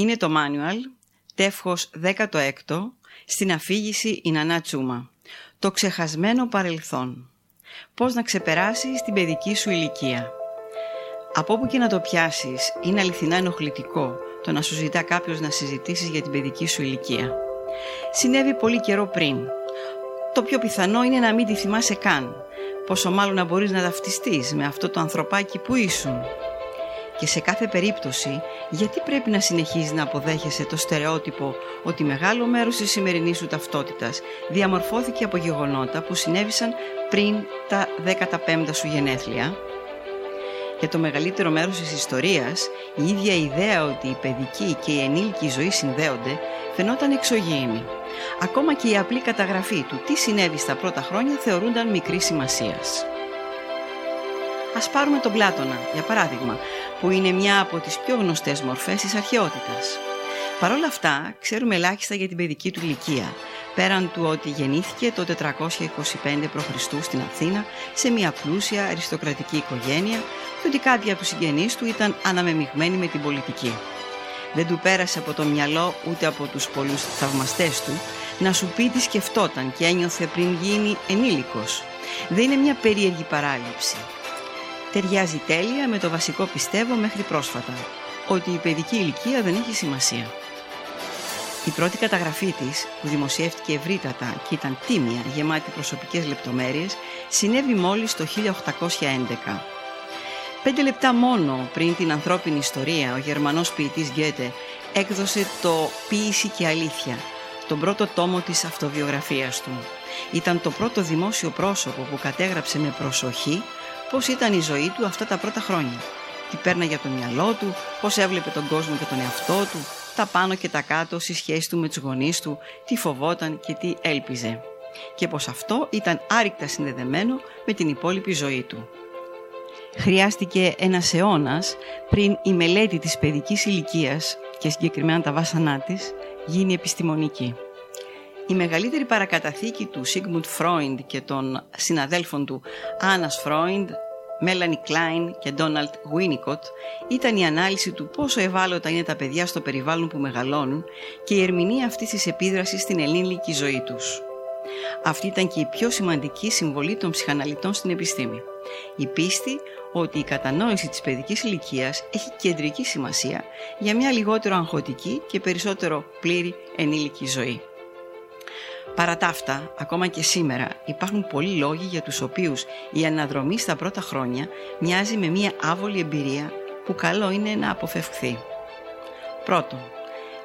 Είναι το manual, τεύχος 16, στην αφήγηση η Νανά Τσούμα. Το ξεχασμένο παρελθόν. Πώς να ξεπεράσεις την παιδική σου ηλικία. Από όπου και να το πιάσεις, είναι αληθινά ενοχλητικό το να σου ζητά κάποιος να συζητήσεις για την παιδική σου ηλικία. Συνέβη πολύ καιρό πριν. Το πιο πιθανό είναι να μην τη θυμάσαι καν. Πόσο μάλλον να μπορείς να ταυτιστείς με αυτό το ανθρωπάκι που ήσουν. Και σε κάθε περίπτωση, γιατί πρέπει να συνεχίζεις να αποδέχεσαι το στερεότυπο ότι μεγάλο μέρος της σημερινής σου ταυτότητας διαμορφώθηκε από γεγονότα που συνέβησαν πριν τα 15 σου γενέθλια; Για το μεγαλύτερο μέρος της ιστορίας, η ίδια ιδέα ότι η παιδική και η ενήλικη ζωή συνδέονται φαινόταν εξωγήινη. Ακόμα και η απλή καταγραφή του τι συνέβη στα πρώτα χρόνια θεωρούνταν μικρή σημασίας. Ας πάρουμε τον Πλάτωνα, για παράδειγμα, που είναι μια από τις πιο γνωστές μορφές της αρχαιότητας. Παρ' όλα αυτά, ξέρουμε ελάχιστα για την παιδική του ηλικία, πέραν του ότι γεννήθηκε το 425 π.Χ. στην Αθήνα σε μια πλούσια αριστοκρατική οικογένεια και ότι κάποιοι από τους συγγενείς του ήταν αναμεμειγμένοι με την πολιτική. Δεν του πέρασε από το μυαλό ούτε από τους πολλούς θαυμαστές του να σου πει τι σκεφτόταν και ένιωθε πριν γίνει ενήλικος. Δεν είναι μια περίεργη παράληψη. Ταιριάζει τέλεια με το βασικό πιστεύω μέχρι πρόσφατα, ότι η παιδική ηλικία δεν έχει σημασία. Η πρώτη καταγραφή της, που δημοσιεύτηκε ευρύτατα και ήταν τίμια, γεμάτη προσωπικές λεπτομέρειες, συνέβη μόλις το 1811. Πέντε λεπτά μόνο πριν την ανθρώπινη ιστορία, ο Γερμανός ποιητής Γκέτε έκδοσε το «Ποίηση και αλήθεια», τον πρώτο τόμο της αυτοβιογραφίας του. Ήταν το πρώτο δημόσιο πρόσωπο που κατέγραψε με προσοχή πώς ήταν η ζωή του αυτά τα πρώτα χρόνια; Τι πέρναγε από το μυαλό του, πώς έβλεπε τον κόσμο και τον εαυτό του, τα πάνω και τα κάτω στη σχέση του με τους γονείς του, τι φοβόταν και τι έλπιζε. Και πως αυτό ήταν άρρηκτα συνδεδεμένο με την υπόλοιπη ζωή του. Χρειάστηκε ένας αιώνας πριν η μελέτη της παιδικής ηλικίας και συγκεκριμένα τα βάσανά της γίνει επιστημονική. Η μεγαλύτερη παρακαταθήκη του Σίγμουντ Φρόιντ και των συναδέλφων του Άννας Φρόιντ, Μέλανι Κλάιν και Ντόναλτ Γουίνικοτ ήταν η ανάλυση του πόσο ευάλωτα είναι τα παιδιά στο περιβάλλον που μεγαλώνουν και η ερμηνεία αυτής της επίδρασης στην ελληνική ζωή τους. Αυτή ήταν και η πιο σημαντική συμβολή των ψυχαναλυτών στην επιστήμη. Η πίστη ότι η κατανόηση της παιδικής ηλικίας έχει κεντρική σημασία για μια λιγότερο αγχωτική και περισσότερο πλήρη ενήλικη ζωή. Παρά τα αυτά, ακόμα και σήμερα υπάρχουν πολλοί λόγοι για τους οποίους η αναδρομή στα πρώτα χρόνια μοιάζει με μια άβολη εμπειρία που καλό είναι να αποφευχθεί. Πρώτον,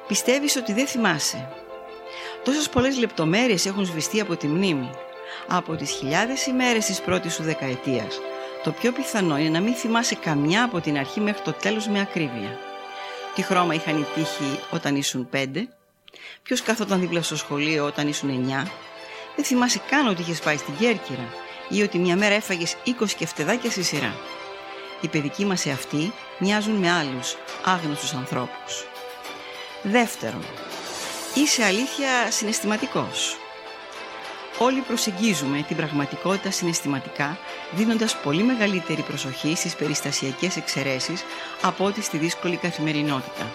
πιστεύεις ότι δεν θυμάσαι. Τόσες πολλές λεπτομέρειες έχουν σβηστεί από τη μνήμη. Από τις χιλιάδες ημέρες της πρώτης σου δεκαετίας, το πιο πιθανό είναι να μην θυμάσαι καμιά από την αρχή μέχρι το τέλος με ακρίβεια. Τι χρώμα είχαν οι τύχοι όταν ήσουν πέντε, Ποιος καθόταν δίπλα στο σχολείο όταν ήσουν 9. Δεν θυμάσαι καν ότι είχες πάει στην Κέρκυρα ή ότι μια μέρα έφαγες 20 κεφτεδάκια στη σειρά. Οι παιδικοί μας εαυτοί μοιάζουν με άλλους άγνωστους ανθρώπους. Δεύτερον, είσαι αλήθεια συναισθηματικός; Όλοι προσεγγίζουμε την πραγματικότητα συναισθηματικά δίνοντας πολύ μεγαλύτερη προσοχή στις περιστασιακές εξαιρέσεις από ό,τι στη δύσκολη καθημερινότητα.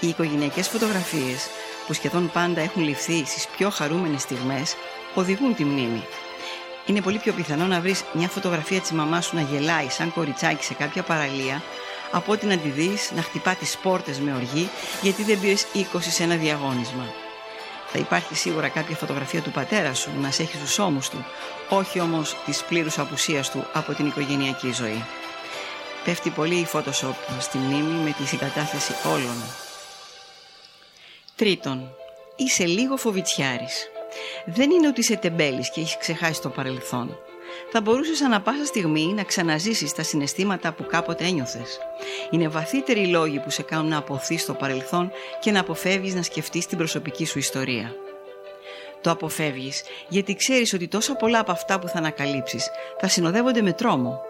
Οι οικογενειακές φωτογραφίες που σχεδόν πάντα έχουν ληφθεί στις πιο χαρούμενες στιγμές οδηγούν τη μνήμη. Είναι πολύ πιο πιθανό να βρεις μια φωτογραφία της μαμάς σου να γελάει σαν κοριτσάκι σε κάποια παραλία από ότι να τη δεις να χτυπά τις πόρτες με οργή γιατί δεν πήρες 20 σε ένα διαγώνισμα. Θα υπάρχει σίγουρα κάποια φωτογραφία του πατέρα σου να σε έχει στους ώμους του, όχι όμως της πλήρους απουσίας του από την οικογενειακή ζωή. Πέφτει πολύ η Photoshop στη μνήμη με τη συγκατάθεση όλων Τρίτον, είσαι λίγο φοβητσιάρης. Δεν είναι ότι είσαι τεμπέλης και έχεις ξεχάσει το παρελθόν. Θα μπορούσες ανα πάσα στιγμή να ξαναζήσεις τα συναισθήματα που κάποτε ένιωθες. Είναι βαθύτεροι οι λόγοι που σε κάνουν να αποθείς το παρελθόν και να αποφεύγεις να σκεφτείς την προσωπική σου ιστορία. Το αποφεύγεις γιατί ξέρεις ότι τόσα πολλά από αυτά που θα ανακαλύψεις θα συνοδεύονται με τρόμο.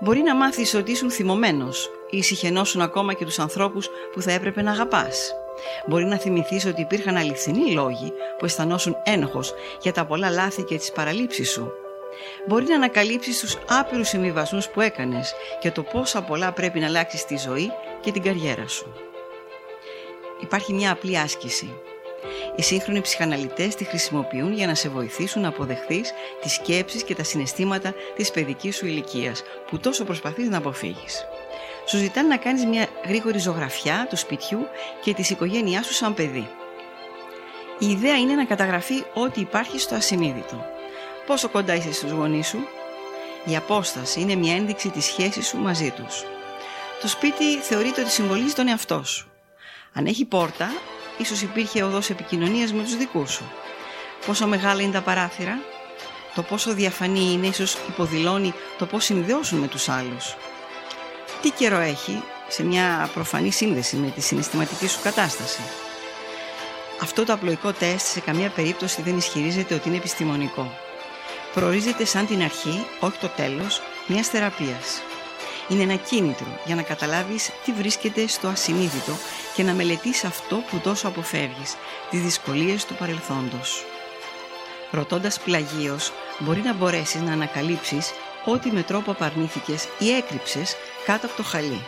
Μπορεί να μάθεις ότι ήσουν θυμωμένος ή συχαινώσουν ακόμα και τους ανθρώπους που θα έπρεπε να αγαπάς. Μπορεί να θυμηθείς ότι υπήρχαν αληθινοί λόγοι που αισθανόσουν ένοχος για τα πολλά λάθη και τις παραλήψεις σου. Μπορεί να ανακαλύψεις τους άπειρους συμβιβασμούς που έκανες και το πόσα πολλά πρέπει να αλλάξεις τη ζωή και την καριέρα σου. υπάρχει μια απλή άσκηση. Οι σύγχρονοι ψυχαναλυτές τη χρησιμοποιούν για να σε βοηθήσουν να αποδεχθείς τις σκέψεις και τα συναισθήματα της παιδικής σου ηλικίας που τόσο προσπαθείς να αποφύγεις. Σου ζητάνε να κάνεις μια γρήγορη ζωγραφιά του σπιτιού και της οικογένειάς σου σαν παιδί. Η ιδέα είναι να καταγραφεί ό,τι υπάρχει στο ασυνείδητο. Πόσο κοντά είσαι στους γονείς σου; Η απόσταση είναι μια ένδειξη της σχέσης σου μαζί τους. Το σπίτι θεωρείται ότι συμβολίζει τον εαυτό σου. Αν έχει πόρτα, ίσως υπήρχε οδός επικοινωνίας με τους δικούς σου. Πόσο μεγάλα είναι τα παράθυρα, το πόσο διαφανή είναι ίσως υποδηλώνει το πώς συνδεώσουν με τους άλλους. Τι καιρό έχει σε μια προφανή σύνδεση με τη συναισθηματική σου κατάσταση. Αυτό το απλοϊκό τεστ σε καμία περίπτωση δεν ισχυρίζεται ότι είναι επιστημονικό. Προορίζεται σαν την αρχή, όχι το τέλος, μιας θεραπείας. Είναι ένα κίνητρο για να καταλάβεις τι βρίσκεται στο ασυνείδητο και να μελετήσεις αυτό που τόσο αποφεύγεις, τις δυσκολίες του παρελθόντος. Ρωτώντας πλαγίως, μπορεί να μπορέσεις να ανακαλύψεις ό,τι με τρόπο απαρνήθηκες ή έκρυψες κάτω από το χαλί.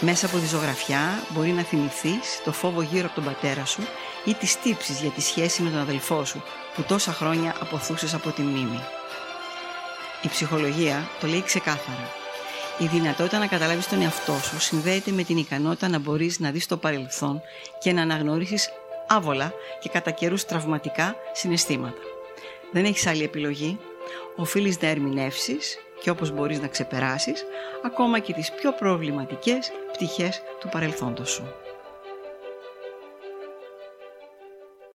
Μέσα από τη ζωγραφιά μπορεί να θυμηθείς το φόβο γύρω από τον πατέρα σου ή τις τύψεις για τη σχέση με τον αδελφό σου που τόσα χρόνια αποθούσες από τη μνήμη. Η ψυχολογία το λέει ξεκάθαρα. Η δυνατότητα να καταλάβεις τον εαυτό σου συνδέεται με την ικανότητα να μπορείς να δεις το παρελθόν και να αναγνωρίσεις άβολα και κατά καιρούς τραυματικά συναισθήματα. Δεν έχεις άλλη επιλογή. Οφείλεις να ερμηνεύσεις και όπως μπορείς να ξεπεράσεις ακόμα και τις πιο προβληματικές πτυχές του παρελθόντος σου.